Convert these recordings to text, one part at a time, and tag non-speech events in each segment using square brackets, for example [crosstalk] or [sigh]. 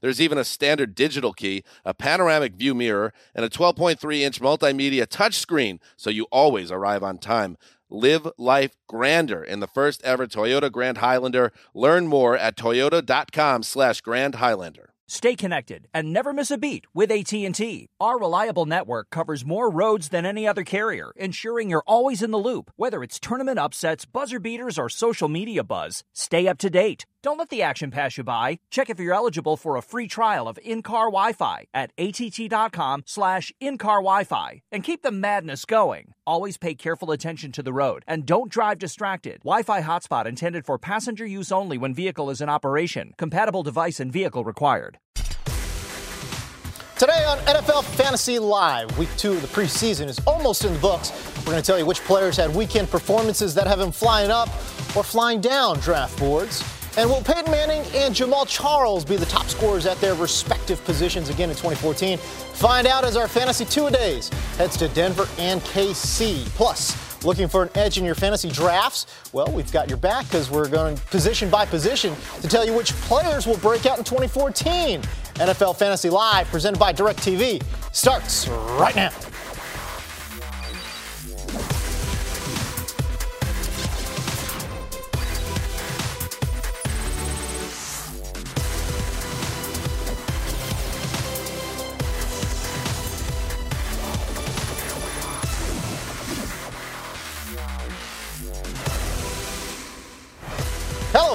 There's even a standard digital key, a panoramic view mirror, and a 12.3 inch multimedia touchscreen, so you always arrive on time. Live life grander in the first ever Toyota Grand Highlander. Learn more at toyota.com slash Grand Highlander. Stay connected and never miss a beat with AT&T. Our reliable network covers more roads than any other carrier, ensuring you're always in the loop. Whether it's tournament upsets, buzzer beaters, or social media buzz, stay up to date. Don't let the action pass you by. Check if you're eligible for a free trial of in-car Wi-Fi at att.com slash in-car Wi-Fi and keep the madness going. Always pay careful attention to the road and don't drive distracted. Wi-Fi hotspot intended for passenger use only when vehicle is in operation. Compatible device and vehicle required. Today on NFL Fantasy Live, week two of the preseason is almost in the books. We're going to tell you which players had weekend performances that have them flying up or flying down draft boards. And will Peyton Manning and Jamaal Charles be the top scorers at their respective positions again in 2014? Find out as our fantasy two a days heads to Denver and KC. Plus, looking for an edge in your fantasy drafts? Well, we've got your back because we're going position by position to tell you which players will break out in 2014. NFL Fantasy Live, presented by DirecTV, starts right now.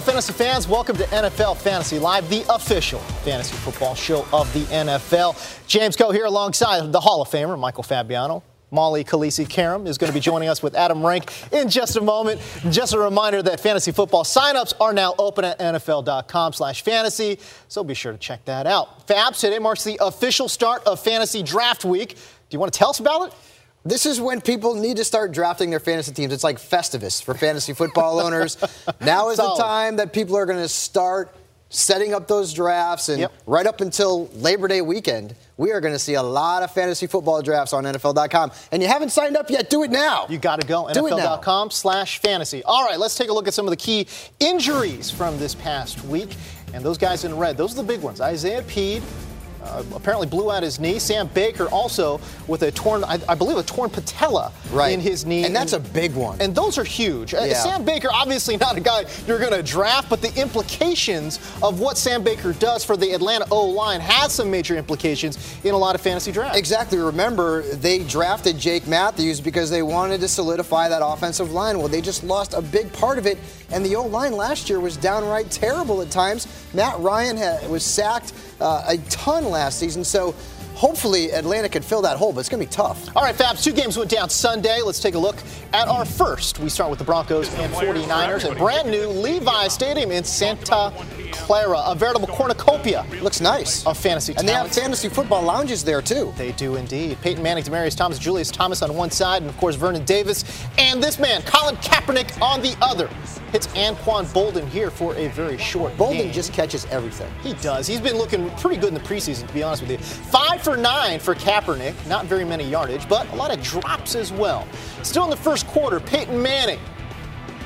Fantasy fans. Welcome to NFL Fantasy Live, the official fantasy football show of the NFL. James Koh here alongside the Hall of Famer, Michael Fabiano. Molly Khaleesi Karam is going to be joining us with Adam Rank in just a moment. Just a reminder that fantasy football signups are now open at NFL.com slash fantasy, so be sure to check that out. Fabs, today marks the official start of fantasy draft week. Do you want to tell us about it? This is when people need to start drafting their fantasy teams. It's like Festivus for fantasy football [laughs] owners. Now is Solid. the time that people are going to start setting up those drafts, and Yep. right up until Labor Day weekend, we are going to see a lot of fantasy football drafts on NFL.com. And you haven't signed up yet, do it now. You got to go. Do it now. NFL.com slash fantasy. All right, let's take a look at some of the key injuries from this past week. And those guys in red, those are the big ones. Isaiah Pead. Uh, apparently blew out his knee. Sam Baker also with a torn, I, I believe, a torn patella Right. in his knee. And that's a big one. And those are huge. Uh, Yeah. Sam Baker, obviously not a guy you're going to draft, but the implications of what Sam Baker does for the Atlanta O line has some major implications in a lot of fantasy drafts. Exactly. Remember, they drafted Jake Matthews because they wanted to solidify that offensive line. Well, they just lost a big part of it, and the O line last year was downright terrible at times. Matt Ryan was sacked uh, a ton last season, so hopefully Atlanta can fill that hole, but it's going to be tough. All right, Fabs, two games went down Sunday. Let's take a look at our first. We start with the Broncos and 49ers at brand new Levi Stadium in Santa Clara, a veritable cornucopia Looks nice. of fantasy And they have fantasy football lounges there, too. They do indeed. Peyton Manning, Demaryius Thomas, Julius Thomas on one side, and of course Vernon Davis, and this man, Colin Kaepernick, on the other. Hits Anquan Boldin here for a very short Boldin game. just catches everything. He does. He's been looking pretty good in the preseason, to be honest with you. Five for nine for Kaepernick. Not very many yardage, but a lot of drops as well. Still in the first quarter, Peyton Manning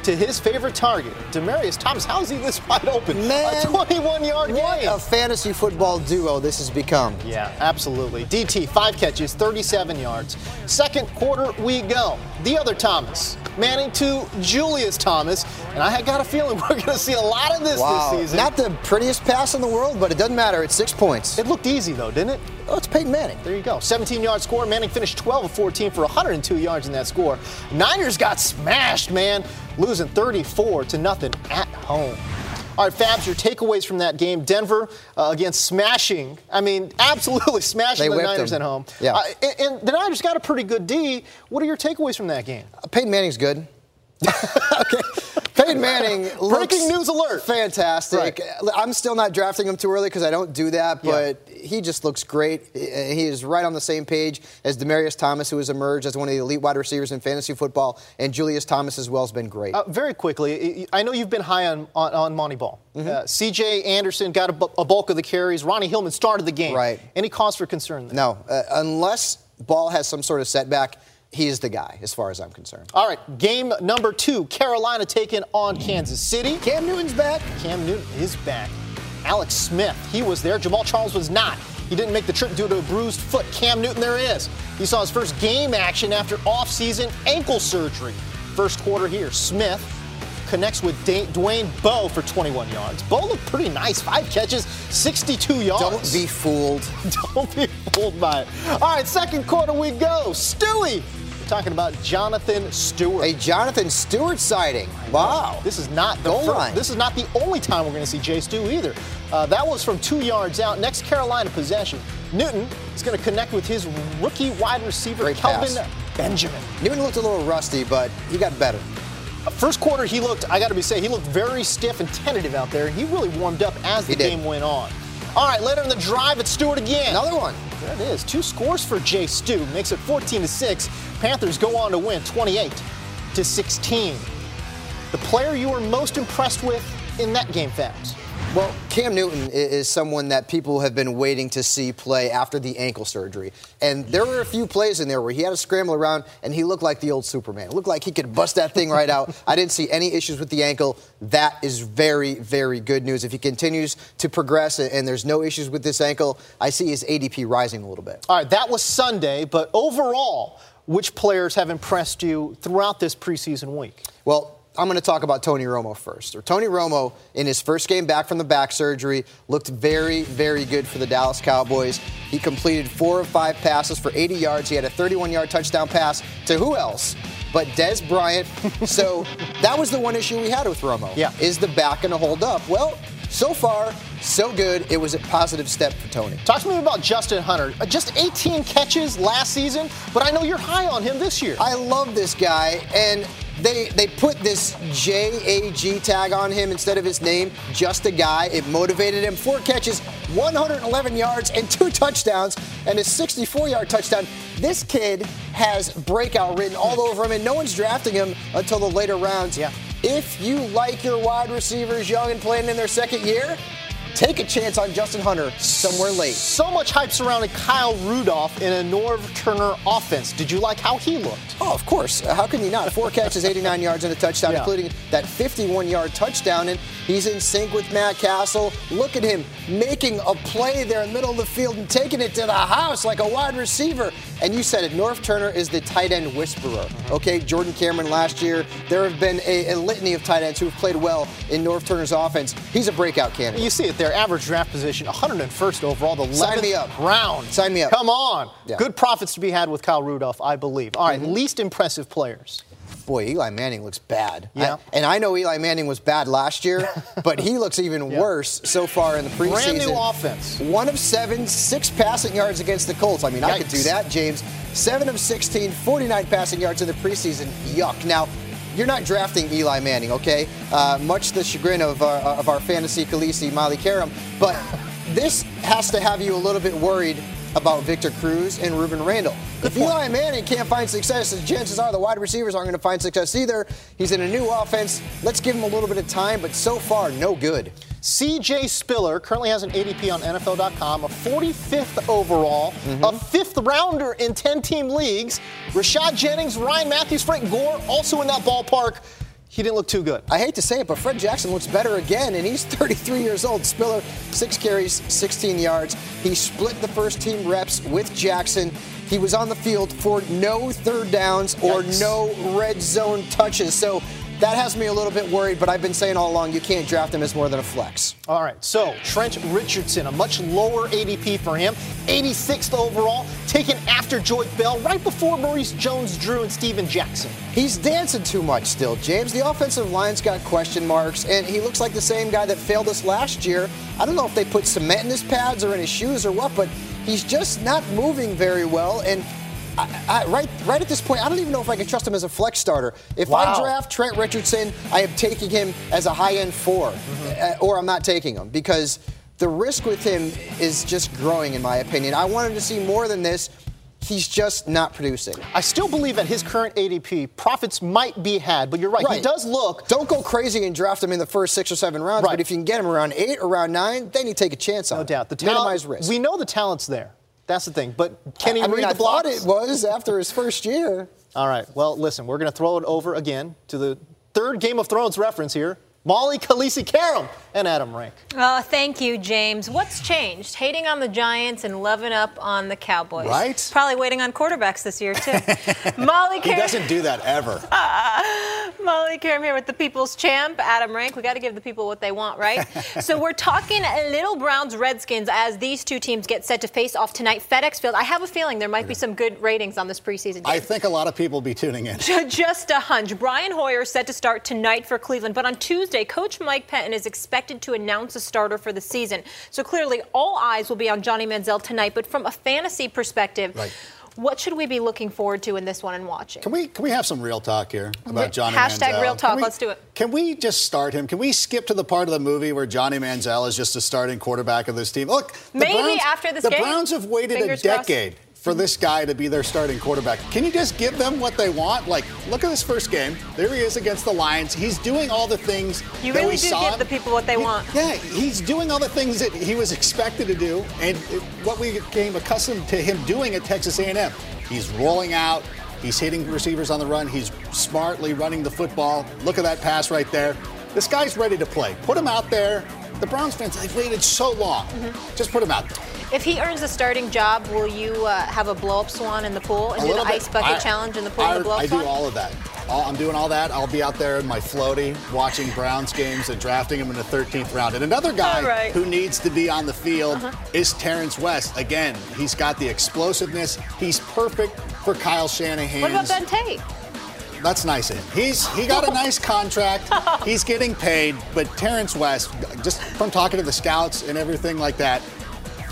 to his favorite target, Demaryius Thomas. How is he this [laughs] wide open? Man, a 21-yard What game. a fantasy football duo this has become. Yeah, absolutely. DT, five catches, 37 yards. Second quarter, we go. The other Thomas, Manning to Julius Thomas. And I got a feeling [laughs] we're going to see a lot of this Wow. this season. Not the prettiest pass in the world, but it doesn't matter. It's six points. it looked easy, though, didn't it? Oh, it's Peyton Manning. There you go. 17 yard score. Manning finished 12 of 14 for 102 yards in that score. Niners got smashed, man, losing 34 to nothing at home. All right, Fabs, your takeaways from that game. Denver, uh, again, smashing. I mean, [laughs] absolutely smashing the Niners them. at home. Yeah. Uh, and, and the Niners got a pretty good D. What are your takeaways from that game? Peyton Manning's good. [laughs] [laughs] okay. Peyton [laughs] Manning Breaking news alert. Fantastic. Right. I'm still not drafting him too early because I don't do that, Yeah. but he just looks great. He is right on the same page as Demaryius Thomas, who has emerged as one of the elite wide receivers in fantasy football, and Julius Thomas as well has been great. Uh, very quickly, I know you've been high on, on, on Montee Ball. Mm-hmm. Uh, C.J. Anderson got a, a bulk of the carries. Ronnie Hillman started the game. Right. Any cause for concern there? no, uh, unless Ball has some sort of setback, he is the guy, as far as I'm concerned. All right, game number two Carolina taking on Kansas City. Cam Newton's back. Cam Newton is back. Alex Smith, he was there. Jamaal Charles was not. He didn't make the trip due to a bruised foot. Cam Newton, there he is. He saw his first game action after offseason ankle surgery. First quarter here. Smith connects with Da- Dwayne Bowe for 21 yards. Bowe looked pretty nice. Five catches, 62 yards. Don't be fooled. [laughs] Don't be fooled by it. All right, second quarter we go. Stewie. We're talking about Jonathan Stewart. A Jonathan Stewart sighting. Wow. This is not the Goal fir- line. This is not the only time we're going to see Jay Stu either. Uh, that was from two yards out. Next Carolina possession. Newton is going to connect with his rookie wide receiver Great Kelvin pass. Benjamin. Newton looked a little rusty, but he got better. First quarter, he looked. I got to be say, he looked very stiff and tentative out there. He really warmed up as the game went on. All right, later in the drive, it's Stewart again. Another one. There it is. Two scores for Jay Stu. Makes it 14 to 6. Panthers go on to win 28 to 16. The player you were most impressed with in that game, Fabs? Well, Cam Newton is someone that people have been waiting to see play after the ankle surgery. And there were a few plays in there where he had to scramble around and he looked like the old Superman. It looked like he could bust that thing right out. [laughs] I didn't see any issues with the ankle. That is very, very good news. If he continues to progress and there's no issues with this ankle, I see his ADP rising a little bit. All right, that was Sunday, but overall, which players have impressed you throughout this preseason week? Well, I'm going to talk about Tony Romo first. Or Tony Romo, in his first game back from the back surgery, looked very, very good for the Dallas Cowboys. He completed four of five passes for 80 yards. He had a 31 yard touchdown pass to who else? But Dez Bryant. [laughs] so that was the one issue we had with Romo. Yeah. Is the back going to hold up? Well, so far, so good. It was a positive step for Tony. Talk to me about Justin Hunter. Uh, Just 18 catches last season, but I know you're high on him this year. I love this guy, and they they put this JAG tag on him instead of his name, just a guy. It motivated him. Four catches, 111 yards, and two touchdowns, and a 64-yard touchdown. This kid has breakout written all over him, and no one's drafting him until the later rounds. Yeah. If you like your wide receivers young and playing in their second year, take a chance on Justin Hunter somewhere late. So much hype surrounding Kyle Rudolph in a Norv Turner offense. Did you like how he looked? Oh, of course. Uh, How can you not? Four catches, 89 [laughs] yards, and a touchdown, Yeah. including that 51 yard touchdown. And he's in sync with Matt Cassel. Look at him making a play there in the middle of the field and taking it to the house like a wide receiver. And you said it, Norv Turner is the tight end whisperer. Okay, Jordan Cameron last year. There have been a, a litany of tight ends who have played well in Norv Turner's offense. He's a breakout candidate. You see it there, average draft position, 101st overall, the 11th Sign me up. round. Sign me up. Come on. Yeah. Good profits to be had with Kyle Rudolph, I believe. All right, mm-hmm. least impressive players. Boy, Eli Manning looks bad. Yeah. I- and I know Eli Manning was bad last year, [laughs] but he looks even Yeah. worse so far in the preseason. Brand new offense. One of seven, six passing yards against the Colts. I mean, I could do that, James. Seven of 16, 49 passing yards in the preseason. Yuck. Now, you're not drafting Eli Manning, okay? Uh, much the chagrin of, uh, of our fantasy Khaleesi, Molly Karam. But this has to have you a little bit worried about Victor Cruz and Rueben Randle. if Eli Manning can't find success, the chances are the wide receivers aren't going to find success either. He's in a new offense. Let's give him a little bit of time, but so far, no good. CJ Spiller currently has an ADP on NFL.com, a 45th overall, a mm-hmm. fifth rounder in 10 team leagues. Rashad Jennings, Ryan Mathews, Frank Gore also in that ballpark. he didn't look too good. I hate to say it, but Fred Jackson looks better again, and he's [laughs] 33 years old. Spiller, six carries, 16 yards. He split the first team reps with Jackson. He was on the field for no third downs or Yikes. no red zone touches. So that has me a little bit worried, but I've been saying all along you can't draft him as more than a flex. All right, so Trent Richardson, a much lower ADP for him, 86th overall, taken after Joy Bell, right before Maurice Jones-Drew and Steven Jackson. He's dancing too much still, James. The offensive line's got question marks, and he looks like the same guy that failed us last year. I don't know if they put cement in his pads or in his shoes or what, but he's just not moving very well. And I, I, right, right at this point, I don't even know if I can trust him as a flex starter. If I draft Trent Richardson, I am taking him as a high-end 4 uh, or I'm not taking him because the risk with him is just growing, in my opinion. I wanted to see more than this. He's just not producing. I still believe at his current ADP, profits might be had, but you're right. He does look. Don't go crazy and draft him in the first six or seven rounds. Right. But if you can get him around eight or around nine, then you take a chance on No it. doubt. The minimize talent, risk. We know the talent's there. That's the thing. But can he I read mean, the I thought it was after his first year. All right. Well, listen, we're going to throw it over again to the third Game of Thrones reference here. Molly Khaleesi Karam and Adam Rank. Oh, thank you, James. What's changed? Hating on the Giants and loving up on the Cowboys. Right? Probably waiting on quarterbacks this year, too. [laughs] Molly He Karam. doesn't do that ever. [laughs] Molly Karam here with the People's Champ, Adam Rank. We got to give the people what they want, right? [laughs] so we're talking Little Browns Redskins as these two teams get set to face off tonight. FedEx Field. I have a feeling there might be some good ratings on this preseason. I think a lot of people will be tuning in. Just a hunch. Brian Hoyer is set to start tonight for Cleveland, but on Tuesday, Coach Mike Pettine is expected to announce a starter for the season. So clearly, all eyes will be on Johnny Manziel tonight. But from a fantasy perspective, Right. what should we be looking forward to in this one and watching? Can we can we have some real talk here about Johnny hashtag Manziel? real talk, we- let's do it. Can we just start him? Can we skip to the part of the movie where Johnny Manziel is just a starting quarterback of this team? Look, the Maybe Browns, after this the game. Browns have waited Fingers a crossed. For this guy to be their starting quarterback. Can you just give them what they want? Like, look at this first game. There he is against the Lions. He's doing all the things You that really do give him- the people what they He- want. Yeah, he's doing all the things that he was expected to do, and what we became accustomed to him doing at Texas A&M. He's rolling out. He's hitting receivers on the run. He's smartly running the football. Look at that pass right there. This guy's ready to play. Put him out there. The Browns fans, they've waited so long. Mm-hmm. Just put him out there. If he earns a starting job, will you uh, have a blow up swan in the pool and A do the bit. ice bucket I- challenge in the pool I, the blow up I swan? do all of that. All, I'm doing all that. I'll be out there in my floaty watching Browns games and drafting him in the 13th round. And another guy right. who needs to be on the field is Terrance West. Again, he's got the explosiveness. He's perfect for Kyle Shanahan. what about Ben Tate? That's nice of him. He's he got a [laughs] nice contract. He's getting paid, but Terrance West, just from talking to the scouts and everything like that,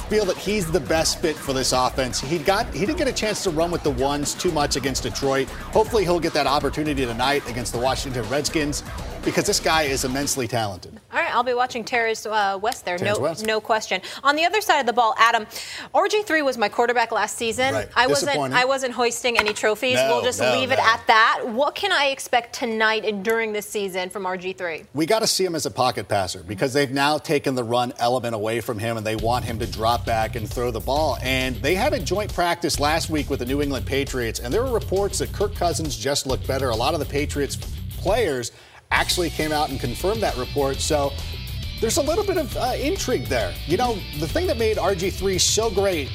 feel that he's the best fit for this offense. He got he didn't get a chance to run with the ones too much against Detroit. Hopefully he'll get that opportunity tonight against the Washington Redskins because this guy is immensely talented. All right, I'll be watching Terrace uh, West there. Terrace no, West. no question. On the other side of the ball, Adam, RG3 was my quarterback last season. Right. I wasn't. I wasn't hoisting any trophies. No, we'll just no, leave it at that. What can I expect tonight and during this season from RG3? We got to see him as a pocket passer because they've now taken the run element away from him and they want him to drop back and throw the ball. And they had a joint practice last week with the New England Patriots, and there were reports that Kirk Cousins just looked better. A lot of the Patriots players actually came out and confirmed that report. So there's a little bit of uh, intrigue there. You know, the thing that made RG3 so great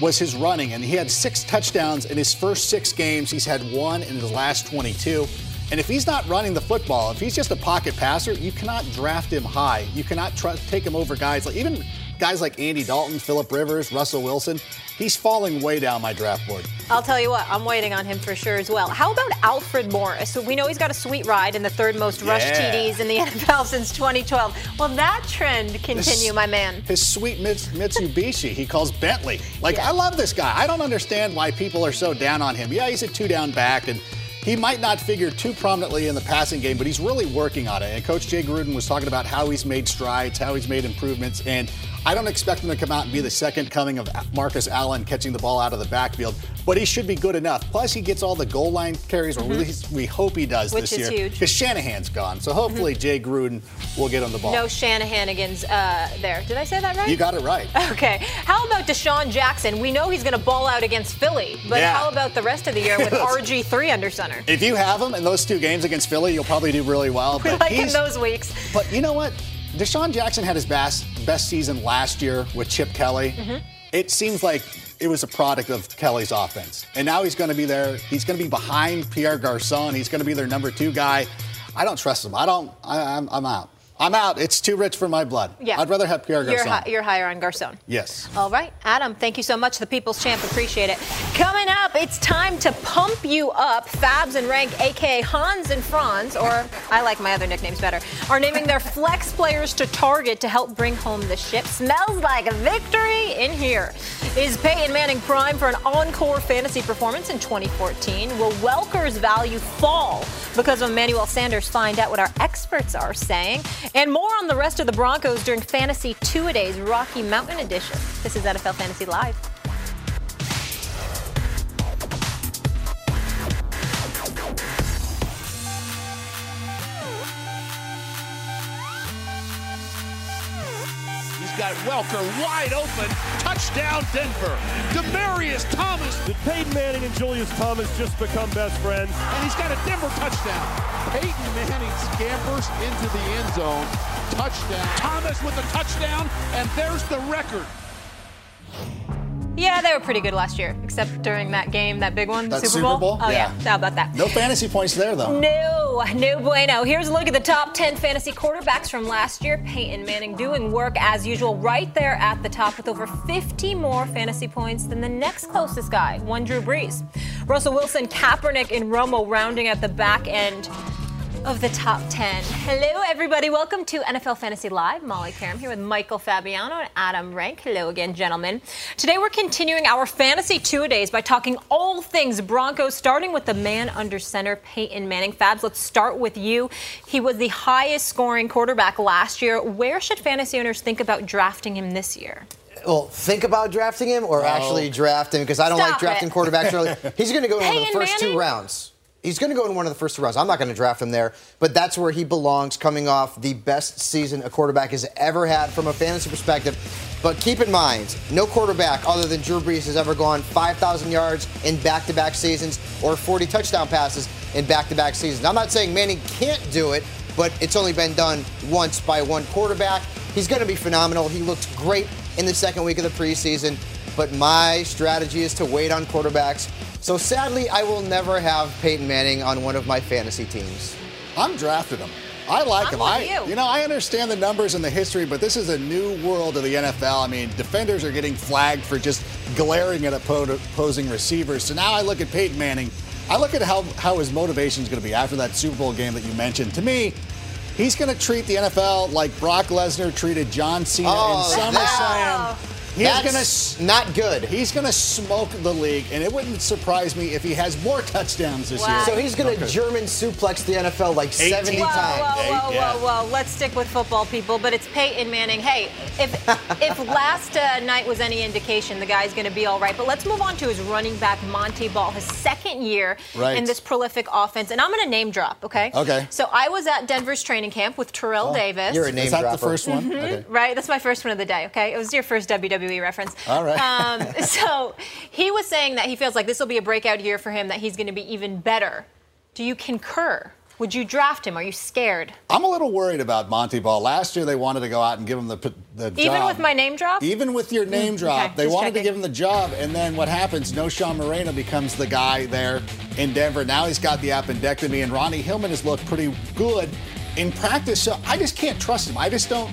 was his running, and he had six touchdowns in his first six games. He's had one in his last 22. And if he's not running the football, if he's just a pocket passer, you cannot draft him high. You cannot tr- take him over guys like even guys like Andy Dalton, Philip Rivers, Russell Wilson. He's falling way down my draft board. I'll tell you what, I'm waiting on him for sure as well. How about Alfred Morris? So we know he's got a sweet ride and the third most rushed Yeah. TDs in the [laughs] NFL since 2012. Will that trend continue, my man? His sweet Mitsubishi, he calls Bentley. Like, Yeah. I love this guy. I don't understand why people are so down on him. Yeah, he's a two down back, and he might not figure too prominently in the passing game, but he's really working on it. And Coach Jay Gruden was talking about how he's made strides, how he's made improvements, and I don't expect him to come out and be the second coming of Marcus Allen catching the ball out of the backfield, but he should be good enough. Plus, he gets all the goal line carries, or at least we hope he does Mm-hmm. Which this is year. huge. Because Shanahan's gone, so hopefully Jay Gruden will get on the ball. No Shanahanigans uh, there. Did I say that right? You got it right. Okay. How about DeSean Jackson? We know he's going to ball out against Philly, but Yeah. how about the rest of the year with [laughs] RG3 under center? If you have him in those two games against Philly, you'll probably do really well. [laughs] We But like in those weeks. But you know what? DeSean Jackson had his best best season last year with Chip Kelly. Mm-hmm. It seems like it was a product of Kelly's offense, and now he's going to be there. He's going to be behind Pierre Garcon. He's going to be their number two guy. I don't trust him. I don't. I, I'm, I'm out. I'm out. It's too rich for my blood. Yeah. I'd rather have Pierre You're, Garcon. hi- you're higher on Garcon. yes. All right, Adam, thank you so much. The People's Champ, appreciate it. Coming up, it's time to pump you up. Fabs and Rank, aka Hans and Franz, or I like my other nicknames better, are naming their flex players to target to help bring home the ship. Smells like a victory in here. Is Peyton Manning prime for an encore fantasy performance in 2014? Will Welker's value fall because of Emmanuel Sanders? Find out what our experts are saying. And more on the rest of the Broncos during Fantasy Two A Days Rocky Mountain Edition. This is NFL Fantasy Live. Got Welker wide open. Touchdown, Denver. Demaryius Thomas. Did Peyton Manning and Julius Thomas just become best friends? And he's got a Denver touchdown. Peyton Manning scampers into the end zone. Touchdown. Thomas with the touchdown, and there's the record. Yeah, they were pretty good last year, except during that game, that big one, That Super, Super Bowl? Oh Yeah. yeah. how about that? No fantasy points there though. No, no bueno. Here's a look at the top 10 fantasy quarterbacks from last year. Peyton Manning doing work as usual, right there at the top with over 50 more fantasy points than the next closest guy, one Drew Brees. Russell Wilson, Kaepernick, and Romo rounding at the back end of the top 10. Hello, everybody. Welcome to NFL Fantasy Live. Molly Karam here with Michael Fabiano and Adam Rank. Hello again, gentlemen. Today we're continuing our Fantasy Two Days by talking all things Broncos, starting with the man under center, Peyton Manning. Fabs, let's start with you. He was the highest scoring quarterback last year. Where should fantasy owners think about drafting him this year? Well, think about drafting him or actually draft him because I don't Stop like drafting it. quarterbacks early. [laughs] He's going to go in the Peyton first two rounds. He's going to go in one of the first two rounds. I'm not going to draft him there, but that's where he belongs, coming off the best season a quarterback has ever had from a fantasy perspective. But keep in mind, no quarterback other than Drew Brees has ever gone 5,000 yards in back-to-back seasons or 40 touchdown passes in back-to-back seasons. I'm not saying Manning can't do it, but it's only been done once by one quarterback. He's going to be phenomenal. He looked great in the second week of the preseason, but my strategy is to wait on quarterbacks. So sadly, I will never have Peyton Manning on one of my fantasy teams. I'm drafting him. I like I'm him. I, you. know, I understand the numbers and the history, but this is a new world of the NFL. I mean, defenders are getting flagged for just glaring at oppo- opposing receivers. So now I look at Peyton Manning. I look at how, how his motivation is going to be after that Super Bowl game that you mentioned. To me, he's going to treat the NFL like Brock Lesnar treated John Cena Oh, in that- SummerSlam. He's gonna, not good. He's going to smoke the league, and it wouldn't surprise me if he has more touchdowns this Wow. year. So he's going to German suplex the NFL like 70 18 Whoa, times. whoa, whoa, Yeah. whoa, whoa! Let's stick with football, people. But it's Peyton Manning. Hey, if [laughs] if last uh, night was any indication, the guy's going to be all right. But let's move on to his running back, Montee Ball, his second year Right. in this prolific offense. And I'm going to name drop, okay? Okay. So I was at Denver's training camp with Terrell Davis. Oh, You're a name Is that dropper. the first one? Mm-hmm. Okay. Right, that's my first one of the day. Okay, it was your first WWE reference. All right. Um, [laughs] so he was saying that he feels like this will be a breakout year for him. That he's going to be even better. Do you concur? Would you draft him? Are you scared? I'm a little worried about Montee Ball. Last year they wanted to go out and give him the the job. Even with my name drop? Even with your name drop, Mm, okay, they wanted checking. to give him the job, and then what happens? Knowshon Moreno becomes the guy there in Denver. Now he's got the appendectomy, and Ronnie Hillman has looked pretty good in practice. So I just can't trust him. I just don't.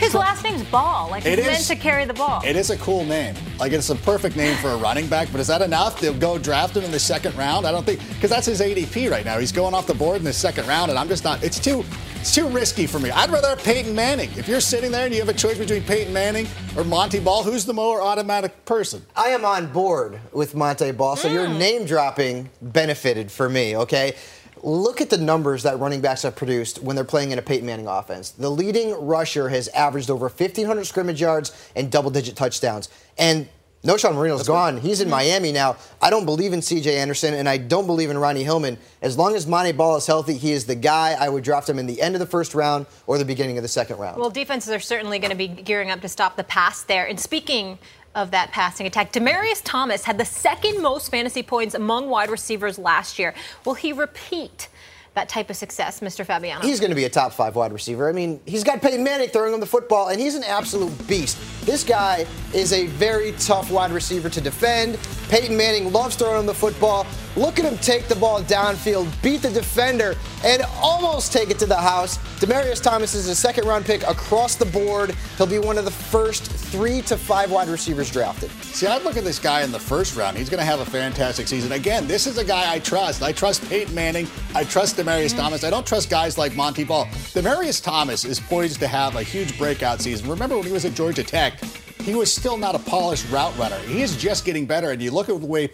His last name's Ball. Like he's It meant is- to carry the ball. It is a cool name. Like it's a perfect name for a running back, but is that enough? They'll go draft him in the second round. I don't think because that's his ADP right now. He's going off the board in the second round, and I'm just not. It's too. It's too risky for me. I'd rather have Peyton Manning. If you're sitting there and you have a choice between Peyton Manning or Montee Ball, who's the more automatic person? I am on board with Montee Ball, so your Hmm. name dropping benefited for me, okay? Look at the numbers that running backs have produced when they're playing in a Peyton Manning offense. The leading rusher has averaged over 1,500 scrimmage yards and double digit touchdowns. And Knowshon Moreno's gone. He's in mm-hmm. Miami now. I don't believe in C.J. Anderson, and I don't believe in Ronnie Hillman. As long as Montee Ball is healthy, he is the guy. I would draft him in the end of the first round or the beginning of the second round. Well, defenses are certainly going to be gearing up to stop the pass there. And speaking of that passing attack. Demaryius Thomas had the second most fantasy points among wide receivers last year. Will he repeat that type of success, Mr. Fabiano? He's going to be a top five wide receiver. I mean, he's got Peyton Manning throwing him the football, and he's an absolute beast. This guy is a very tough wide receiver to defend. Peyton Manning loves throwing him the football. Look at him take the ball downfield, beat the defender, and almost take it to the house. Demaryius Thomas is a second round pick across the board. He'll be one of the first three to five wide receivers drafted. See, I'd look at this guy in the first round. He's going to have a fantastic season. Again, this is a guy I trust. I trust Peyton Manning. I trust Demaryius mm-hmm. Thomas. I don't trust guys like Montee Ball. Demaryius Thomas is poised to have a huge breakout season. Remember when he was at Georgia Tech? He was still not a polished route runner. He is just getting better. And you look at the way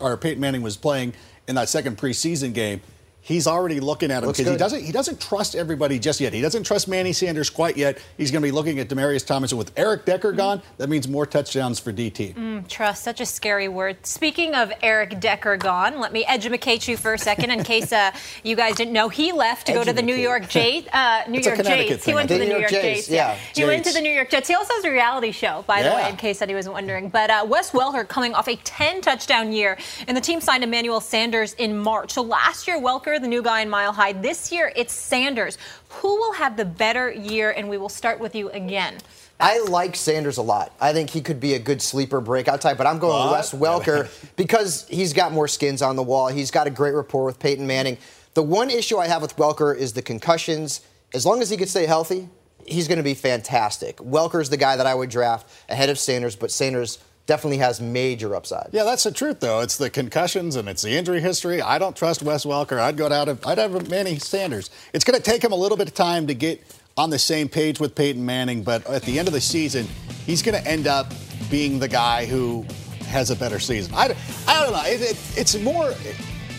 or Peyton Manning was playing in that second preseason game he's already looking at him because he doesn't he doesn't trust everybody just yet. He doesn't trust Manny Sanders quite yet. He's going to be looking at Demaryius Thomas. And with Eric Decker gone, that means more touchdowns for DT. Mm, trust, such a scary word. Speaking of Eric Decker gone, let me educate you for a second in case uh, [laughs] you guys didn't know. He left to go to the New York Jets. Uh, New York Jets. He went to the New York Jets. Yeah. He went to the New York Jets. He also has a reality show, by yeah. the way, in case anyone was wondering. But uh, Wes Welker coming off a 10 touchdown year, and the team signed Emmanuel Sanders in March. So last year, Welker, the new guy in Mile Mile High. This year, it's Sanders. Who will have the better year? And we will start with you again. I like Sanders a lot. I think he could be a good sleeper breakout type, but I'm going with Wes Welker [laughs] because he's got more skins on the wall. He's got a great rapport with Peyton Manning. The one issue I have with Welker is the concussions. As long as he can stay healthy, he's going to be fantastic. Welker's the guy that I would draft ahead of Sanders, but Sanders definitely has major upside. Yeah, that's the truth, though. It's the concussions and it's the injury history. I don't trust Wes Welker. I'd go out of I'd have Manny Sanders. It's going to take him a little bit of time to get on the same page with Peyton Manning, but at the end of the season, he's going to end up being the guy who has a better season. I, I don't know. It, it, it's more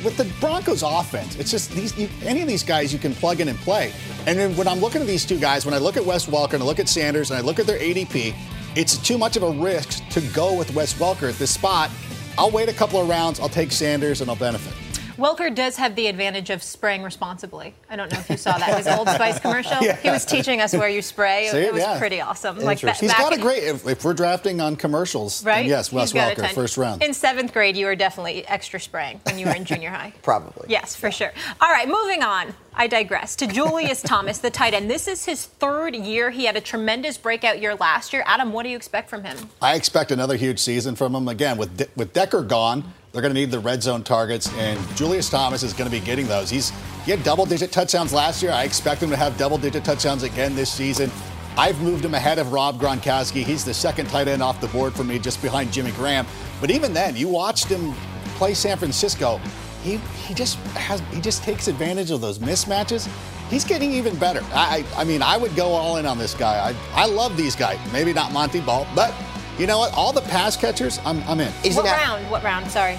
with the Broncos offense, it's just these you, any of these guys you can plug in and play. And then when I'm looking at these two guys, when I look at Wes Welker and I look at Sanders and I look at their ADP, it's too much of a risk to go with Wes Welker at this spot. I'll wait a couple of rounds. I'll take Sanders and I'll benefit. Welker does have the advantage of spraying responsibly. I don't know if you saw that his Old Spice commercial. [laughs] yeah. He was teaching us where you spray. See, it was yeah. pretty awesome. Like that, he's got a great. If, if, we're drafting on commercials, right? Yes, Wes Welker, first round. In seventh grade, you were definitely extra spraying when you were in junior high. [laughs] Probably. Yes, for yeah. sure. All right, moving on. I digress. To Julius [laughs] Thomas, the tight end. This is his third year. He had a tremendous breakout year last year. Adam, what do you expect from him? I expect another huge season from him. Again, with De- with Decker gone, they're going to need the red zone targets, and Julius Thomas is going to be getting those. He's he had double digit touchdowns last year. I expect him to have double digit touchdowns again this season. I've moved him ahead of Rob Gronkowski. He's the second tight end off the board for me, just behind Jimmy Graham. But even then, you watched him play San Francisco. He he just has he just takes advantage of those mismatches. He's getting even better. I I mean I would go all in on this guy. I I love these guys. Maybe not Montee Ball, but you know what? All the pass catchers, I'm, I'm in. what round? What round? Sorry.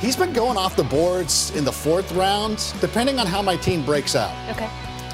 He's been going off the boards in the fourth round, depending on how my team breaks out. Okay.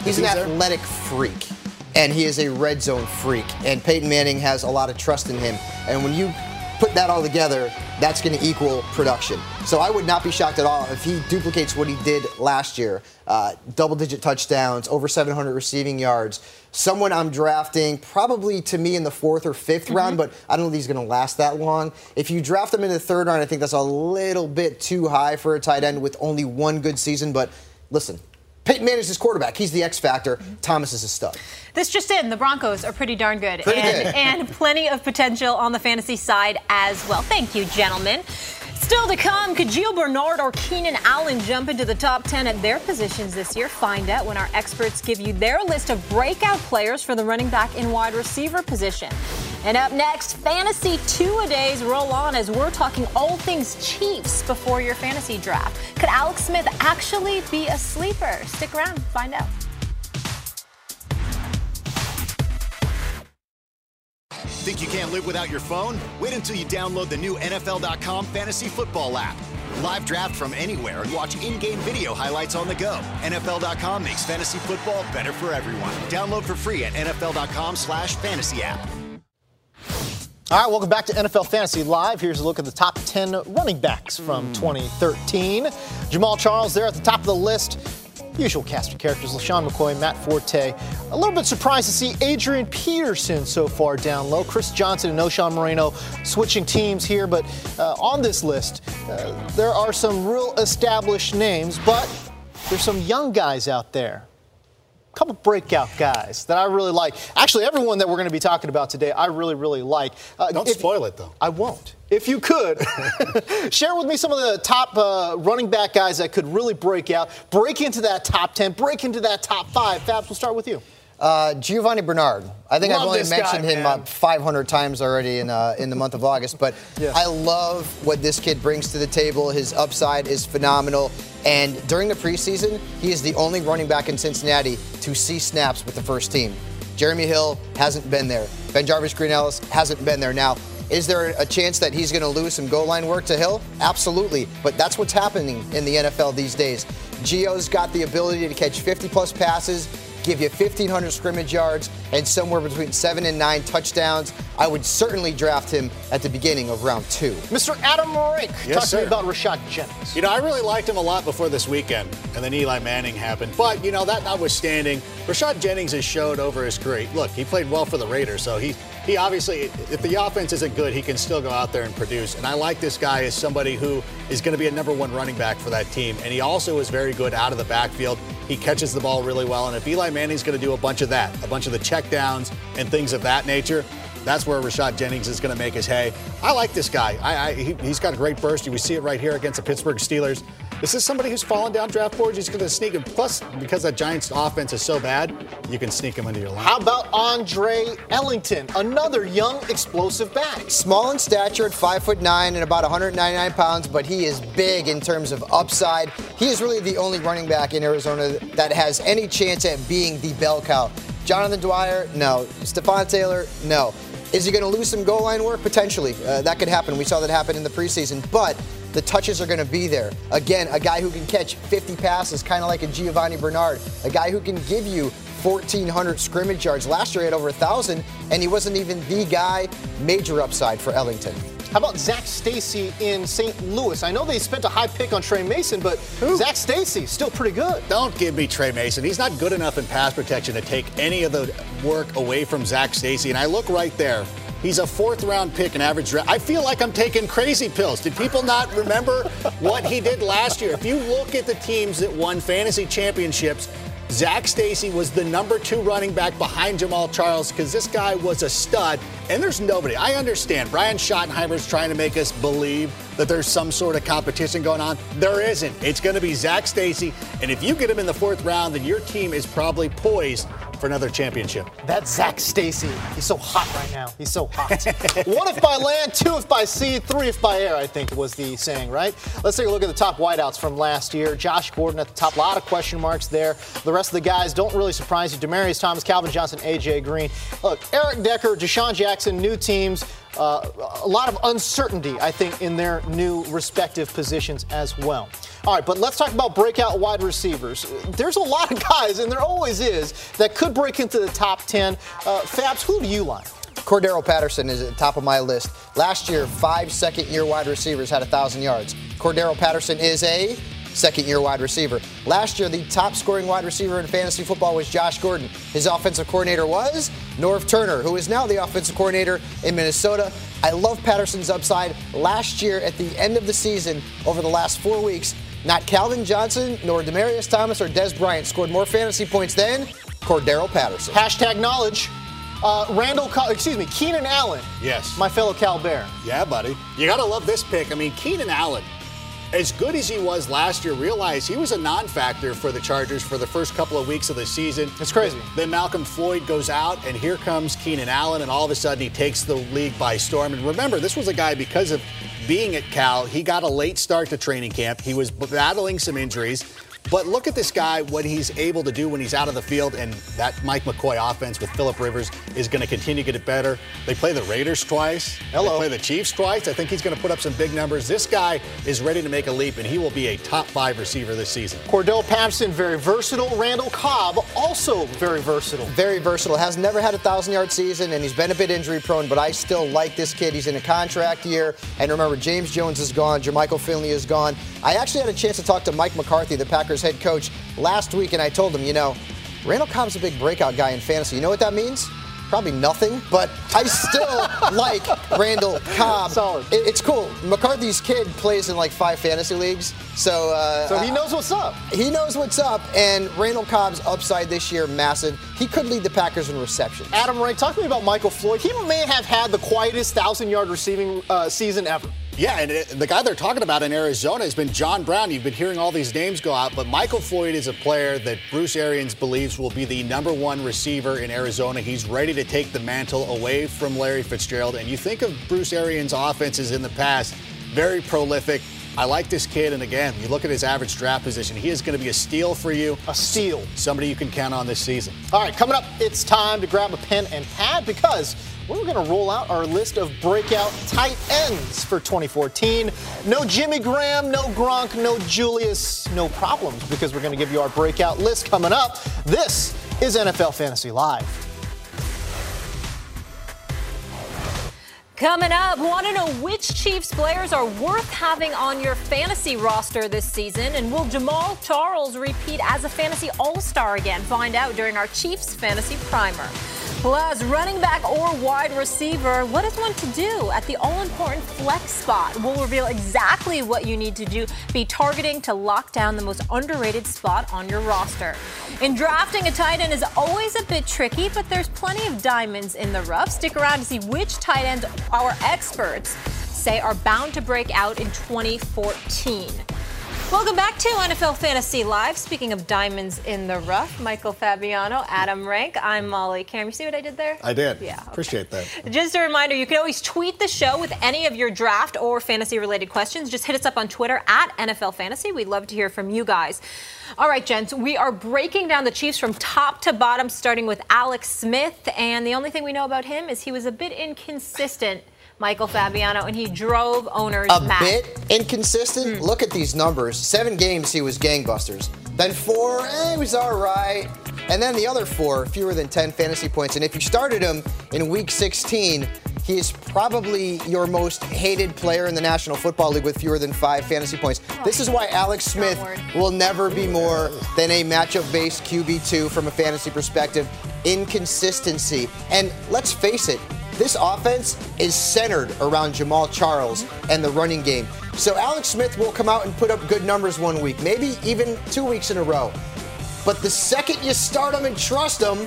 He's, he's an athletic freak, and he is a red zone freak. And Peyton Manning has a lot of trust in him. And when you put that all together, that's going to equal production. So I would not be shocked at all if he duplicates what he did last year uh, double digit touchdowns, over 700 receiving yards. Someone I'm drafting probably to me in the fourth or 5th mm-hmm. round, but I don't know if he's going to last that long. If you draft him in the third round, I think that's a little bit too high for a tight end with only one good season. But listen, Peyton Manning's his quarterback. He's the X factor. Thomas is a stud. This just in: the Broncos are pretty darn good, pretty and, good. and plenty of potential on the fantasy side as well. Thank you, gentlemen. Still to come, could Gio Bernard or Keenan Allen jump into the top 10 at their positions this year? Find out when our experts give you their list of breakout players for the running back and wide receiver position. And up next, fantasy two-a-days roll on as we're talking all things Chiefs before your fantasy draft. Could Alex Smith actually be a sleeper? Stick around, find out. Think you can't live without your phone? Wait until you download the new NFL.com fantasy football app. Live draft from anywhere and watch in-game video highlights on the go. NFL.com makes fantasy football better for everyone. Download for free at NFL.com slash fantasy app. All right, welcome back to NFL Fantasy Live. Here's a look at the top 10 running backs from 2013. Jamaal Charles there at the top of the list. Usual cast of characters LeSean McCoy, Matt Forte. A little bit surprised to see Adrian Peterson so far down low. Chris Johnson and Knowshon Moreno switching teams here, but uh, on this list, uh, there are some real established names, but there's some young guys out there couple breakout guys that I really like. Actually, everyone that we're going to be talking about today, I really, really like. Uh, Don't if, spoil it, though. I won't. If you could, [laughs] share with me some of the top uh, running back guys that could really break out, break into that top 10, break into that top five. Fabs, we'll start with you. Uh, Giovani Bernard. I think Love I've only mentioned guy, him man. 500 times already in uh, in the month of August, but [laughs] Yes. I love what this kid brings to the table. His upside is phenomenal, and during the preseason, he is the only running back in Cincinnati to see snaps with the first team. Jeremy Hill hasn't been there. BenJarvus Green-Ellis hasn't been there. Now, is there a chance that he's going to lose some goal line work to Hill? Absolutely, but that's what's happening in the NFL these days. Gio's got the ability to catch 50 plus passes, give you 1,500 scrimmage yards, and somewhere between seven and nine touchdowns. I would certainly draft him at the beginning of round two. Mr. Adam Rank, Yes, talk to me about Rashad Jennings. You know, I really liked him a lot before this weekend, and then Eli Manning happened. But, you know, that notwithstanding, Rashad Jennings has showed over his career. Look, he played well for the Raiders, so he, he obviously, if the offense isn't good, he can still go out there and produce. And I like this guy as somebody who is going to be a number one running back for that team. And he also is very good out of the backfield. He catches the ball really well. And if Eli Manning's going to do a bunch of that, a bunch of the check downs and things of that nature, that's where Rashad Jennings is going to make his hay. I like this guy. I, I, he, he's got a great burst. We see it right here against the Pittsburgh Steelers. This is somebody who's fallen down draft boards. He's going to sneak him. Plus, because that Giants offense is so bad, you can sneak him into your line. How about Andre Ellington, another young, explosive back? Small in stature at five foot nine and about 199 pounds, but he is big in terms of upside. He is really the only running back in Arizona that has any chance at being the bell cow. Jonathan Dwyer, no. Stepfan Taylor, no. Is he going to lose some goal line work? Potentially. Uh, that could happen. We saw that happen in the preseason. But the touches are going to be there. Again, a guy who can catch 50 passes, kind of like a Giovani Bernard. A guy who can give you 1,400 scrimmage yards. Last year he had over 1,000, and he wasn't even the guy. Major upside for Ellington. How about Zac Stacy in St. Louis? I know they spent a high pick on Tre Mason, but Zac Stacy still pretty good. Don't give me Tre Mason. He's not good enough in pass protection to take any of the work away from Zac Stacy. And I look right there. He's a fourth round pick in average draft. I feel like I'm taking crazy pills. Did people not remember what he did last year? If you look at the teams that won fantasy championships, Zac Stacy was the number two running back behind Jamaal Charles because this guy was a stud. And there's nobody. I understand. Brian Schottenheimer's trying to make us believe that there's some sort of competition going on. There isn't. It's going to be Zac Stacy. And if you get him in the fourth round, then your team is probably poised for another championship. That's Zac Stacy. He's so hot right now. He's so hot. [laughs] One if by land, two if by sea, three if by air, I think was the saying, right? Let's take a look at the top wideouts from last year. Josh Gordon at the top, a lot of question marks there. The rest of the guys don't really surprise you. Demaryius Thomas, Calvin Johnson, AJ Green. Look, Eric Decker, DeSean Jackson, new teams. Uh, a lot of uncertainty, I think, in their new respective positions as well. All right, but let's talk about breakout wide receivers. There's a lot of guys, and there always is, that could break into the top 10. Uh, Fabs, who do you like? Cordarrelle Patterson is at the top of my list. Last year, five second year wide receivers had 1,000 yards. Cordarrelle Patterson is a second year wide receiver. Last year, the top scoring wide receiver in fantasy football was Josh Gordon. His offensive coordinator was Norv Turner, who is now the offensive coordinator in Minnesota. I love Patterson's upside. Last year, at the end of the season, over the last four weeks, not Calvin Johnson, nor Demaryius Thomas or Dez Bryant scored more fantasy points than Cordarrelle Patterson. Hashtag knowledge. Uh, Randall, Co- excuse me, Keenan Allen. Yes. My fellow Cal Bear. Yeah, buddy. You got to love this pick. I mean, Keenan Allen, as good as he was last year, realize he was a non factor for the Chargers for the first couple of weeks of the season. It's crazy. Then Malcom Floyd goes out, and here comes Keenan Allen, and all of a sudden he takes the league by storm. And remember, this was a guy because of being at Cal, he got a late start to training camp. He was battling some injuries. But look at this guy, what he's able to do when he's out of the field, and that Mike McCoy offense with Philip Rivers is going to continue to get it better. They play the Raiders twice. Hello. They play the Chiefs twice. I think he's going to put up some big numbers. This guy is ready to make a leap, and he will be a top five receiver this season. Cordarrelle Patterson, very versatile. Randall Cobb, also very versatile. Very versatile. Has never had a thousand yard season, and he's been a bit injury prone. But I still like this kid. He's in a contract year, and remember, James Jones is gone. Jermichael Finley is gone. I actually had a chance to talk to Mike McCarthy, the Packers head coach, last week, and I told him, you know, Randall Cobb's a big breakout guy in fantasy. You know what that means? Probably nothing, but I still [laughs] like Randall Cobb. Solid. It- it's cool. McCarthy's kid plays in like five fantasy leagues, so uh, So he knows what's up. he knows what's up, and Randall Cobb's upside this year massive. He could lead the Packers in receptions. Adam Rank, talk to me about Michael Floyd. He may have had the quietest thousand yard receiving uh, season ever. Yeah, and it, the guy they're talking about in Arizona has been John Brown. You've been hearing all these names go out, but Michael Floyd is a player that Bruce Arians believes will be the number one receiver in Arizona. He's ready to take the mantle away from Larry Fitzgerald. And you think of Bruce Arians' offenses in the past, very prolific. I like this kid, and again, you look at his average draft position, he is going to be a steal for you. A steal. Somebody you can count on this season. All right, coming up, it's time to grab a pen and pad because we're going to roll out our list of breakout tight ends for 2014. No Jimmy Graham, no Gronk, no Julius, no problems because we're going to give you our breakout list coming up. This is NFL Fantasy Live. Coming up, want to know which Chiefs players are worth having on your fantasy roster this season? And will Jamaal Charles repeat as a fantasy all star again? Find out during our Chiefs fantasy primer. Plus, running back or wide receiver, what is one to do at the all important flex spot? We'll reveal exactly what you need to do, be targeting to lock down the most underrated spot on your roster. In drafting a tight end is always a bit tricky, but there's plenty of diamonds in the rough. Stick around to see which tight ends our experts say are bound to break out in 2014. Welcome back to NFL Fantasy Live. Speaking of diamonds in the rough, Michael Fabiano, Adam Rank. I'm Molly Cam. You see what I did there? I did. Yeah. okay. Appreciate that. Just a reminder, you can always tweet the show with any of your draft or fantasy related questions. Just hit us up on Twitter at NFL Fantasy. We'd love to hear from you guys. All right, gents, we are breaking down the Chiefs from top to bottom, starting with Alex Smith. And the only thing we know about him is he was a bit inconsistent. Michael Fabiano, and he drove owners a mad. bit inconsistent. Look at these numbers. Seven games, he was gangbusters. Then four, eh, he was all right. And then the other four, fewer than 10 fantasy points. And if you started him in week 16, he is probably your most hated player in the National Football League with fewer than five fantasy points. This is why Alex Smith will never be more than a matchup based QB2 from a fantasy perspective. Inconsistency. And let's face it, this offense is centered around Jamaal Charles and the running game. So Alex Smith will come out and put up good numbers one week, maybe even two weeks in a row. But the second you start him and trust him,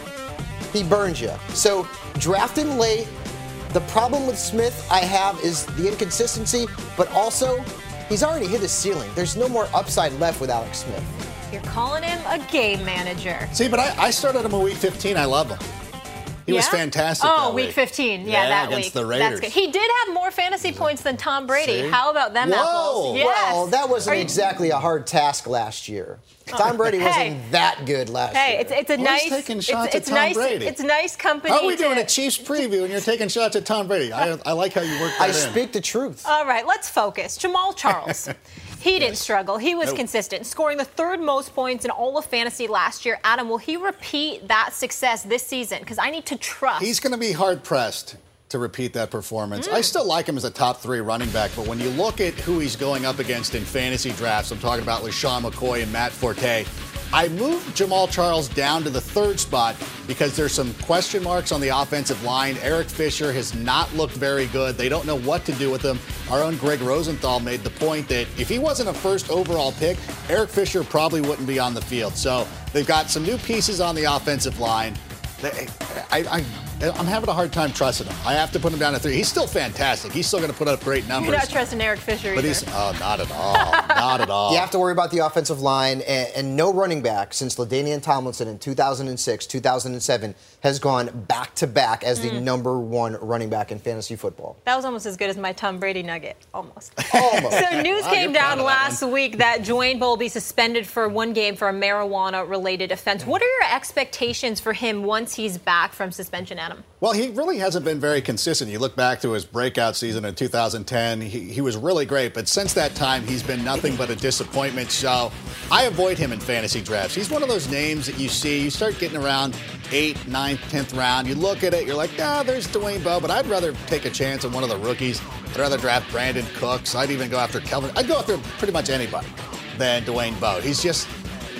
he burns you. So draft him late. The problem with Smith I have is the inconsistency, but also he's already hit his ceiling. There's no more upside left with Alex Smith. You're calling him a game manager. See, but I, I started him in week 15. I love him. He was fantastic. Oh, week week. 15. Yeah, Yeah, that against week. the That's Raiders. good. He did have more fantasy points than Tom Brady. See? How about them Whoa. apples? Yes. Well, that wasn't you- exactly a hard task last year. Oh. Tom Brady Hey. wasn't that good last Hey, year. it's it's a Who's nice taking it's, shots it's at Tom nice Brady? it's nice company. How are we to- doing a Chiefs preview and you're taking shots at Tom Brady? I, I like how you work that I in. speak the truth. All right, let's focus. Jamaal Charles. [laughs] He didn't struggle. He was Nope. consistent, scoring the third most points in all of fantasy last year. Adam, will he repeat that success this season? Because I need to trust. He's going to be hard pressed to repeat that performance. Mm. I still like him as a top three running back, but when you look at who he's going up against in fantasy drafts, I'm talking about LeSean McCoy and Matt Forte. I moved Jamaal Charles down to the third spot because there's some question marks on the offensive line. Eric Fisher has not looked very good. They don't know what to do with him. Our own Greg Rosenthal made the point that if he wasn't a first overall pick, Eric Fisher probably wouldn't be on the field. So they've got some new pieces on the offensive line. I, I I'm having a hard time trusting him. I have to put him down at three. He's still fantastic. He's still going to put up great numbers. You're not trusting Eric Fisher but either. he's oh, not at all, [laughs] not at all. You have to worry about the offensive line and, and no running back since LaDainian Tomlinson in 2006, 2007 has gone back to back as the Mm. number one running back in fantasy football. That was almost as good as my Tom Brady nugget, almost. [laughs] Almost. So news Wow, came down of that last week that Dwayne Bowe will be suspended for one game for a marijuana-related offense. What are your expectations for him once he's back from suspension, Well, he really hasn't been very consistent. You look back to his breakout season in 2010, he, he was really great, but since that time, he's been nothing but a disappointment. So I avoid him in fantasy drafts. He's one of those names that you see, you start getting around 8th, 9th, 10th round, you look at it, you're like, ah, there's Dwayne Bowe, but I'd rather take a chance on one of the rookies. I'd rather draft Brandin Cooks. I'd even go after Kelvin. I'd go after pretty much anybody than Dwayne Bowe. He's just,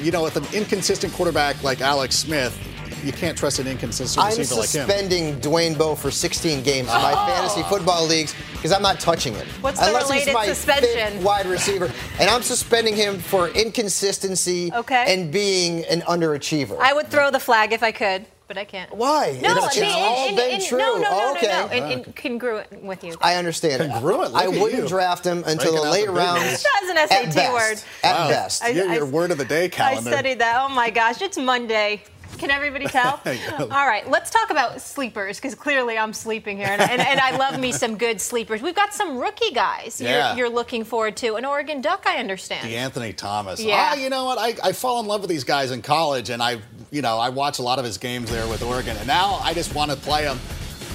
you know, with an inconsistent quarterback like Alex Smith, you can't trust an inconsistent I'm receiver like him. I'm suspending Dwayne Bowe for 16 games in my Oh. fantasy football leagues because I'm not touching him. What's the Unless he's related my suspension? fifth wide receiver, and I'm suspending him for inconsistency Okay. and being an underachiever. I would throw the flag if I could, but I can't. Why? No, It's I mean, all in, been in, true. No, no, no, Oh, no, okay. no, in, in congruent with you. I understand. Congruent, I wouldn't you. draft him until Breaking the late the rounds. words. That's an at best. word. At Wow. best. I- Your, I- your word of the day calendar. I studied that. Oh my gosh, it's Monday. Can everybody tell? [laughs] All right, let's talk about sleepers because clearly I'm sleeping here, and, and, and I love me some good sleepers. We've got some rookie guys Yeah. you're, you're looking forward to. An Oregon Duck, I understand. De'Anthony Thomas. Yeah. Ah, you know what? I, I fall in love with these guys in college, and I, you know, I watch a lot of his games there with Oregon, and now I just want to play him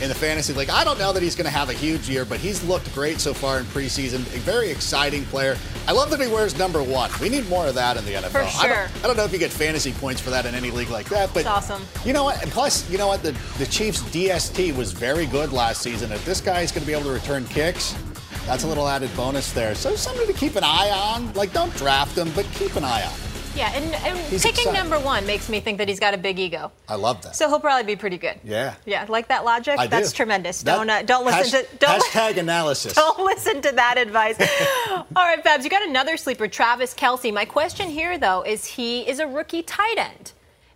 in the fantasy league. I don't know that he's going to have a huge year, but he's looked great so far in preseason. A very exciting player. I love that he wears number one. We need more of that in the NFL. For I, sure. don't, I don't know if you get fantasy points for that in any league like that, but It's awesome. You know what? And plus, you know what? The the Chiefs DST was very good last season. If this guy is going to be able to return kicks. That's a little added bonus there. So something to keep an eye on. Like, don't draft him, but keep an eye on. him. Yeah, and, and picking exciting. number one makes me think that he's got a big ego. I love that. So he'll probably be pretty good. Yeah. Yeah, like that logic. I do. That's tremendous. That- don't uh, don't listen hash- to don't hashtag analysis. [laughs] Don't listen to that advice. [laughs] All right, Babs, you got another sleeper, Travis Kelce. My question here, though, is he is a rookie tight end,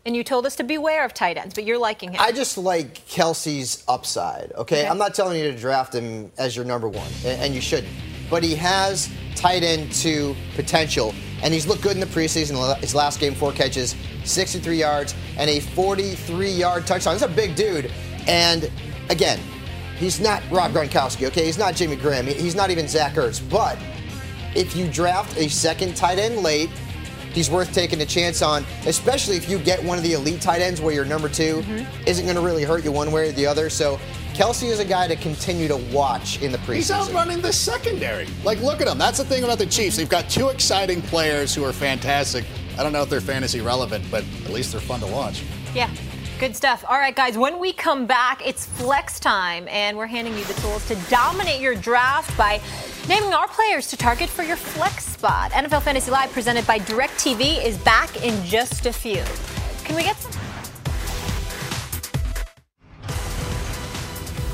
and you told us to beware of tight ends, but you're liking him. I just like Kelce's upside. Okay? Okay. I'm not telling you to draft him as your number one, and, and you shouldn't. But he has tight end two potential, and he's looked good in the preseason. His last game, four catches, 63 yards, and a 43-yard touchdown. He's a big dude, and again, he's not Rob Gronkowski. Okay, he's not Jimmy Graham. He's not even Zach Ertz. But if you draft a second tight end late, he's worth taking a chance on, especially if you get one of the elite tight ends where your number 2 mm-hmm. isn't going to really hurt you one way or the other. So Kelce is a guy to continue to watch in the preseason. He's preseason. outrunning the secondary. Like, look at him. That's the thing about the Chiefs. They've got two exciting players who are fantastic. I don't know if they're fantasy relevant, but at least they're fun to watch. yeah. Good stuff. All right, guys, when we come back, it's flex time, and we're handing you the tools to dominate your draft by naming our players to target for your flex spot. NFL Fantasy Live, presented by DirecTV, is back in just a few. Can we get some?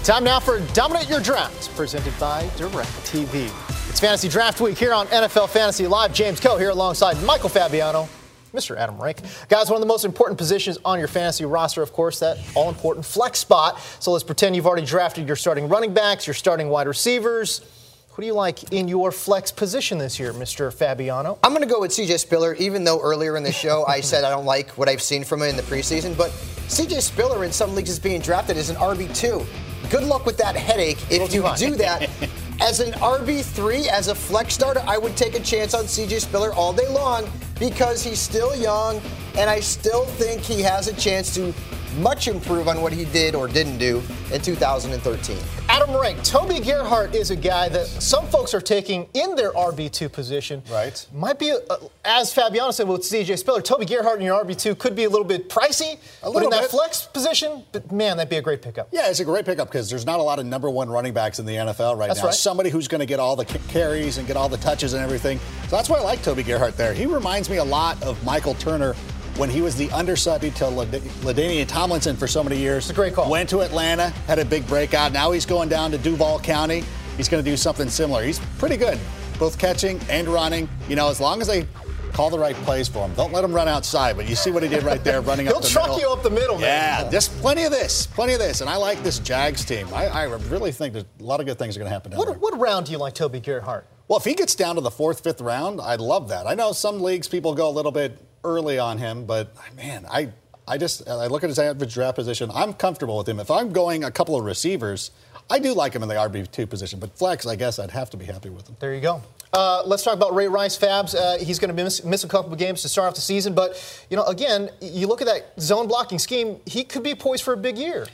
Time now for Dominate Your Drafts, presented by DirecTV. It's Fantasy Draft Week here on NFL Fantasy Live. James Koh here alongside Michael Fabiano, Mr. Adam Rank. Guys, one of the most important positions on your fantasy roster, of course, that all important flex spot. So let's pretend you've already drafted your starting running backs, your starting wide receivers. Who do you like in your flex position this year, Mr. Fabiano? I'm going to go with CJ Spiller, even though earlier in the show I said I don't like what I've seen from him in the preseason. But CJ Spiller in some leagues is being drafted as an RB2. Good luck with that headache if you do that. [laughs] As an RB3, as a flex starter, I would take a chance on CJ Spiller all day long because he's still young and I still think he has a chance to much improve on what he did or didn't do in 2013. Adam Rank, Toby Gerhart is a guy that some folks are taking in their RB2 position. Right. Might be, a, as Fabiano said with CJ Spiller, Toby Gerhart in your RB2 could be a little bit pricey. A but little in that bit. flex position, but man, that'd be a great pickup. Yeah, it's a great pickup because there's not a lot of number one running backs in the NFL right That's now. right. Somebody who's going to get all the carries and get all the touches and everything. So that's why I like Toby Gerhart there. He reminds me a lot of Michael Turner when he was the understudy to LaDainian Tomlinson for so many years. It's a great call. Went to Atlanta, had a big breakout. Now he's going down to Duval County. He's going to do something similar. He's pretty good, both catching and running. You know, as long as they Call the right plays for him. Don't let him run outside. But you see what he did right there, [laughs] running He'll up the truck you up the middle, man. Yeah, just plenty of this, plenty of this, and I like this Jags team. I, I really think that a lot of good things are going to happen. Down there. What, what round do you like Toby Gerhart? Well, if he gets down to the fourth, fifth round, I'd love that. I know some leagues people go a little bit early on him, but man, I I just I look at his average draft position. I'm comfortable with him. If I'm going a couple of receivers, I do like him in the RB two position. But flex, I guess I'd have to be happy with him. There you go. Uh, let's talk about Ray Rice, Fabs. Uh, he's going to miss, miss a couple of games to start off the season, but you know, again, you look at that zone blocking scheme. He could be poised for a big year.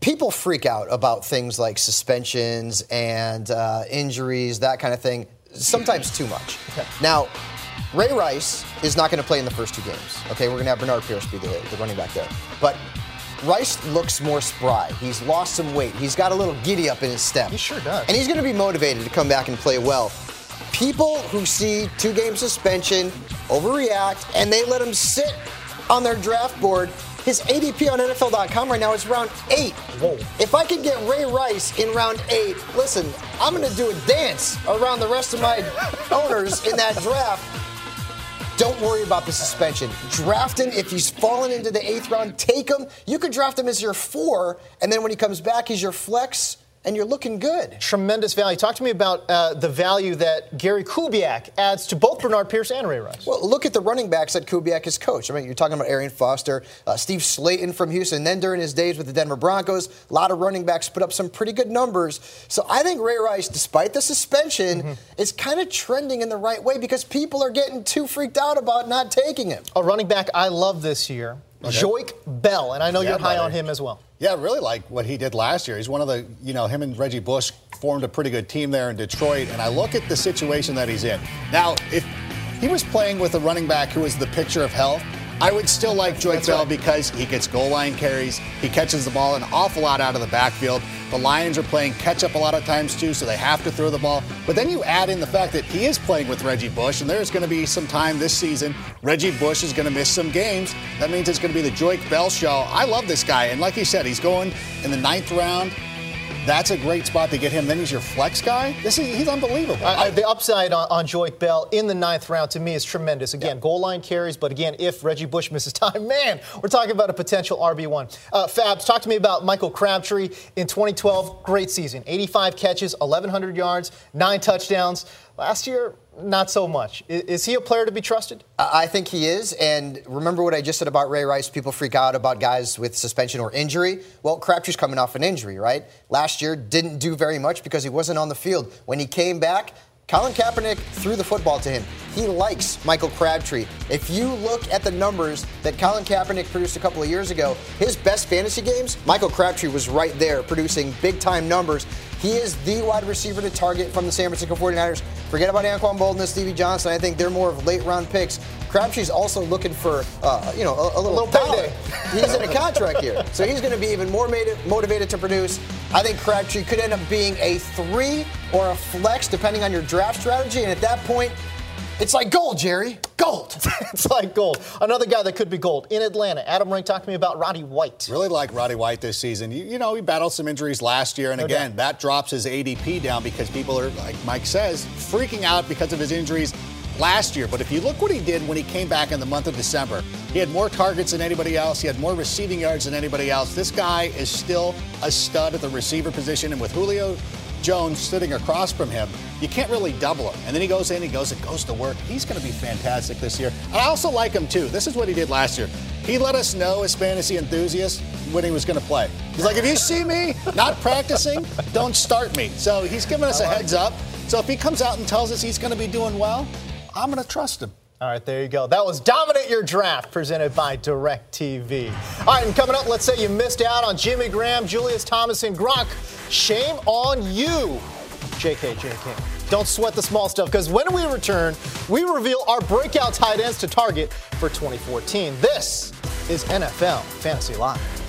people freak out about things like suspensions and uh, injuries, that kind of thing, sometimes too much. [laughs] Now, Ray Rice is not going to play in the first two games. Okay, we're going to have Bernard Pierce be the, the running back there. But Rice looks more spry. He's lost some weight. He's got a little giddy up in his step. He sure does. And he's going to be motivated to come back and play well. People who see two game suspension overreact and they let him sit on their draft board. His ADP on NFL.com right now is round eight. Whoa. If I could get Ray Rice in round eight, listen, I'm going to do a dance around the rest of my owners in that draft. Don't worry about the suspension. Draft him if he's fallen into the eighth round. Take him. You could draft him as your four, and then when he comes back, he's your flex, and you're looking good. Tremendous value. Talk to me about uh, the value that Gary Kubiak adds to both Bernard Pierce and Ray Rice. Well, look at the running backs that Kubiak has coached. I mean, you're talking about Arian Foster, uh, Steve Slaton from Houston. Then during his days with the Denver Broncos, a lot of running backs put up some pretty good numbers. So I think Ray Rice, despite the suspension, is kind of trending in the right way because people are getting too freaked out about not taking him. A running back I love this year, Joique Bell, and I know Yeah, you're high buddy. on him as well. Yeah, I really like what he did last year. He's one of the, you know, him and Reggie Bush formed a pretty good team there in Detroit. And I look at the situation that he's in. Now, if he was playing with a running back who was the picture of health, I would still like Joique Bell because he gets goal line carries. He catches the ball an awful lot out of the backfield. The Lions are playing catch up a lot of times too, so they have to throw the ball. But then you add in the fact that he is playing with Reggie Bush, and there's going to be some time this season. Reggie Bush is going to miss some games. That means it's going to be the Joique Bell show. I love this guy, and like you said, he's going in the ninth round. That's a great spot to get him. Then he's your flex guy. This is he's unbelievable. I, I, the upside on, on Bell in the ninth round to me is tremendous. Again, goal line carries, but again, if Reggie Bush misses time, [laughs] man, we're talking about a potential RB1. Uh, Fabs, talk to me about Michael Crabtree in 2012. Great season. 85 catches, 1,100 yards, nine touchdowns. Last year, not so much. Is, he a player to be trusted? I think he is. And remember what I just said about Ray Rice? People freak out about guys with suspension or injury. Well, Crabtree's coming off an injury, right? Last year didn't do very much because he wasn't on the field. When he came back, Colin Kaepernick threw the football to him. He likes Michael Crabtree. If you look at the numbers that Colin Kaepernick produced a couple of years ago, his best fantasy games, Michael Crabtree was right there producing big time numbers. He is the wide receiver to target from the San Francisco 49ers. Forget about Anquan Boldin and Stevie Johnson. I think they're more of late round picks. Crabtree's also looking for, uh, you know, a, a little, little dollar. payday. He's in a contract here, so he's going to be even more mati- motivated to produce. I think Crabtree could end up being a three or a flex, depending on your draft strategy. And at that point, it's like gold, Jerry. Gold. [laughs] it's like gold. Another guy that could be gold in Atlanta. Adam Rank, talk to me about Roddy White. Really like Roddy White this season. You, you know, he battled some injuries last year, and No again, doubt. that drops his ADP down because people are, like Mike says, freaking out because of his injuries last year. But if you look what he did when he came back in the month of December, he had more targets than anybody else. He had more receiving yards than anybody else. This guy is still a stud at the receiver position, and with Julio Jones sitting across from him, you can't really double him. And then he goes in, he goes, it goes to work. He's going to be fantastic this year. And I also like him too. This is what he did last year. He let us know as fantasy enthusiasts when he was going to play. He's like, if you see me not practicing, don't start me. So he's giving us a heads up. So if he comes out and tells us he's going to be doing well, I'm going to trust him. All right, there you go. That was Dominate Your Draft presented by DirecTV. All right, and coming up, let's say you missed out on Jimmy Graham, Julius Thomas, and Gronk. Shame on you, JK, JK. Don't sweat the small stuff because when we return, we reveal our breakout tight ends to target for 2014. This is NFL Fantasy Live.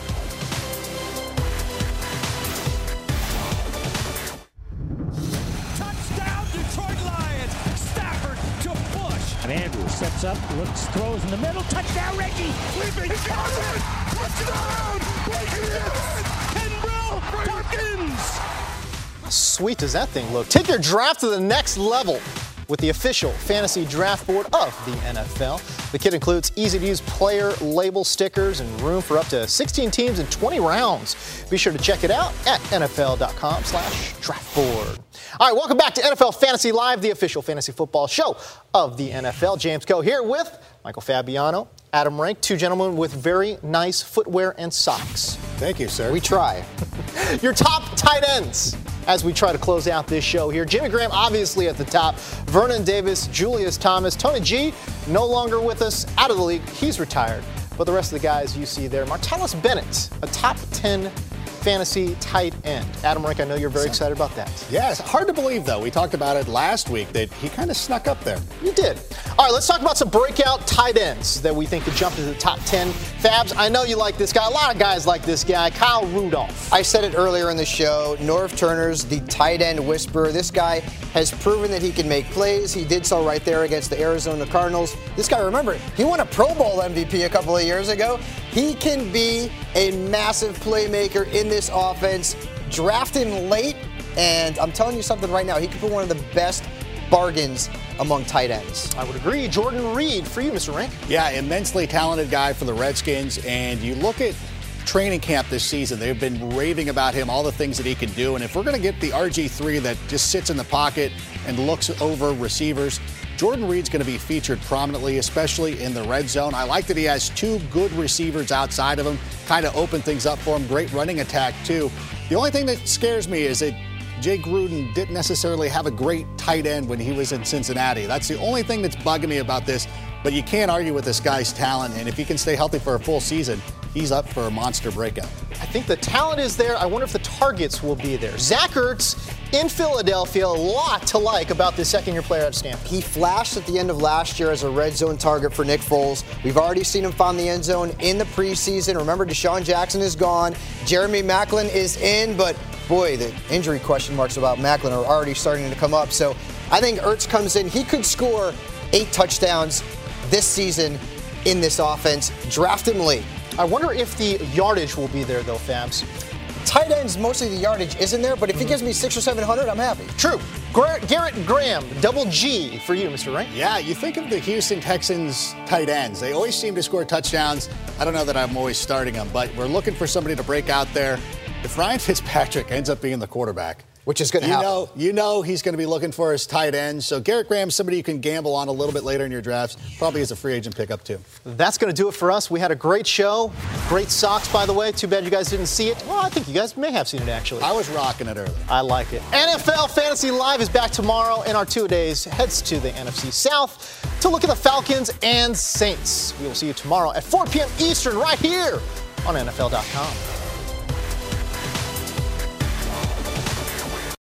And Andrews sets up, looks, throws in the middle. Touchdown, Reggie. Leaping. Touchdown. Kenbrell Perkins. How sweet does that thing look? Take your draft to the next level with the official fantasy draft board of the NFL. The kit includes easy to use player label stickers and room for up to 16 teams and 20 rounds. Be sure to check it out at NFL.com slash draft board. All right, welcome back to NFL Fantasy Live, the official fantasy football show of the NFL. James Koh here with Michael Fabiano, Adam Rank, two gentlemen with very nice footwear and socks. Thank you, sir. We try. [laughs] Your top tight ends as we try to close out this show here. Jimmy Graham, obviously at the top. Vernon Davis, Julius Thomas, Tony G, no longer with us, out of the league. He's retired. But the rest of the guys you see there, Martellus Bennett, a top 10 fantasy tight end. Adam Rank, I know you're very excited about that. Yeah, hard to believe, though. We talked about it last week that he kind of snuck up there. You did. All right, let's talk about some breakout tight ends that we think could jump into the top 10. Fabs, I know you like this guy. A lot of guys like this guy, Kyle Rudolph. I said it earlier in the show. Norv Turner's the tight end whisperer. This guy has proven that he can make plays. He did so right there against the Arizona Cardinals. This guy, remember, he won a Pro Bowl MVP a couple of years ago. He can be a massive playmaker in this offense. Draft him late, and I'm telling you something right now. He could be one of the best bargains among tight ends. I would agree. Jordan Reed for you, Mr. Rank. Yeah, immensely talented guy for the Redskins. And you look at training camp this season, they've been raving about him, all the things that he can do. And if we're going to get the RG3 that just sits in the pocket and looks over receivers, Jordan Reed's going to be featured prominently, especially in the red zone. I like that he has two good receivers outside of him, kind of open things up for him. Great running attack, too. The only thing that scares me is that Jay Gruden didn't necessarily have a great tight end when he was in Cincinnati. That's the only thing that's bugging me about this. But you can't argue with this guy's talent, and if he can stay healthy for a full season, he's up for a monster breakout. I think the talent is there. I wonder if the targets will be there. Zach Ertz in Philadelphia, a lot to like about this second year player at Stanford. He flashed at the end of last year as a red zone target for Nick Foles. We've already seen him find the end zone in the preseason. Remember, DeSean Jackson is gone. Jeremy Maclin is in, but boy, the injury question marks about Maclin are already starting to come up. So I think Ertz comes in. He could score eight touchdowns this season in this offense. Draft him late. I wonder if the yardage will be there, though, Fabs. Tight ends, mostly the yardage isn't there, but if he mm. gives me six or seven hundred, I'm happy. True. Garrett Graham, double G for you, Mr. Rank. Yeah, you think of the Houston Texans tight ends. They always seem to score touchdowns. I don't know that I'm always starting them, but we're looking for somebody to break out there. If Ryan Fitzpatrick ends up being the quarterback, which is going to you happen. know, you know he's going to be looking for his tight end. So Garrett Graham, somebody you can gamble on a little bit later in your drafts, probably as a free agent pickup too. That's going to do it for us. We had a great show, great socks, by the way. Too bad you guys didn't see it. Well, I think you guys may have seen it actually. I was rocking it early. I like it. NFL Fantasy Live is back tomorrow, and our two days heads to the NFC South to look at the Falcons and Saints. We will see you tomorrow at 4 p.m. Eastern, right here on NFL.com.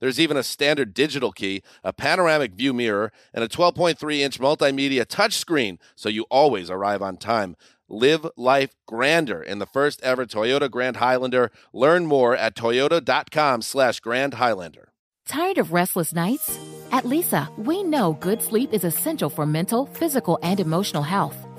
There's even a standard digital key, a panoramic view mirror, and a 12.3 inch multimedia touchscreen, so you always arrive on time. Live life grander in the first ever Toyota Grand Highlander. Learn more at toyota.com slash Grand Highlander. Tired of restless nights? At Leesa, we know good sleep is essential for mental, physical, and emotional health.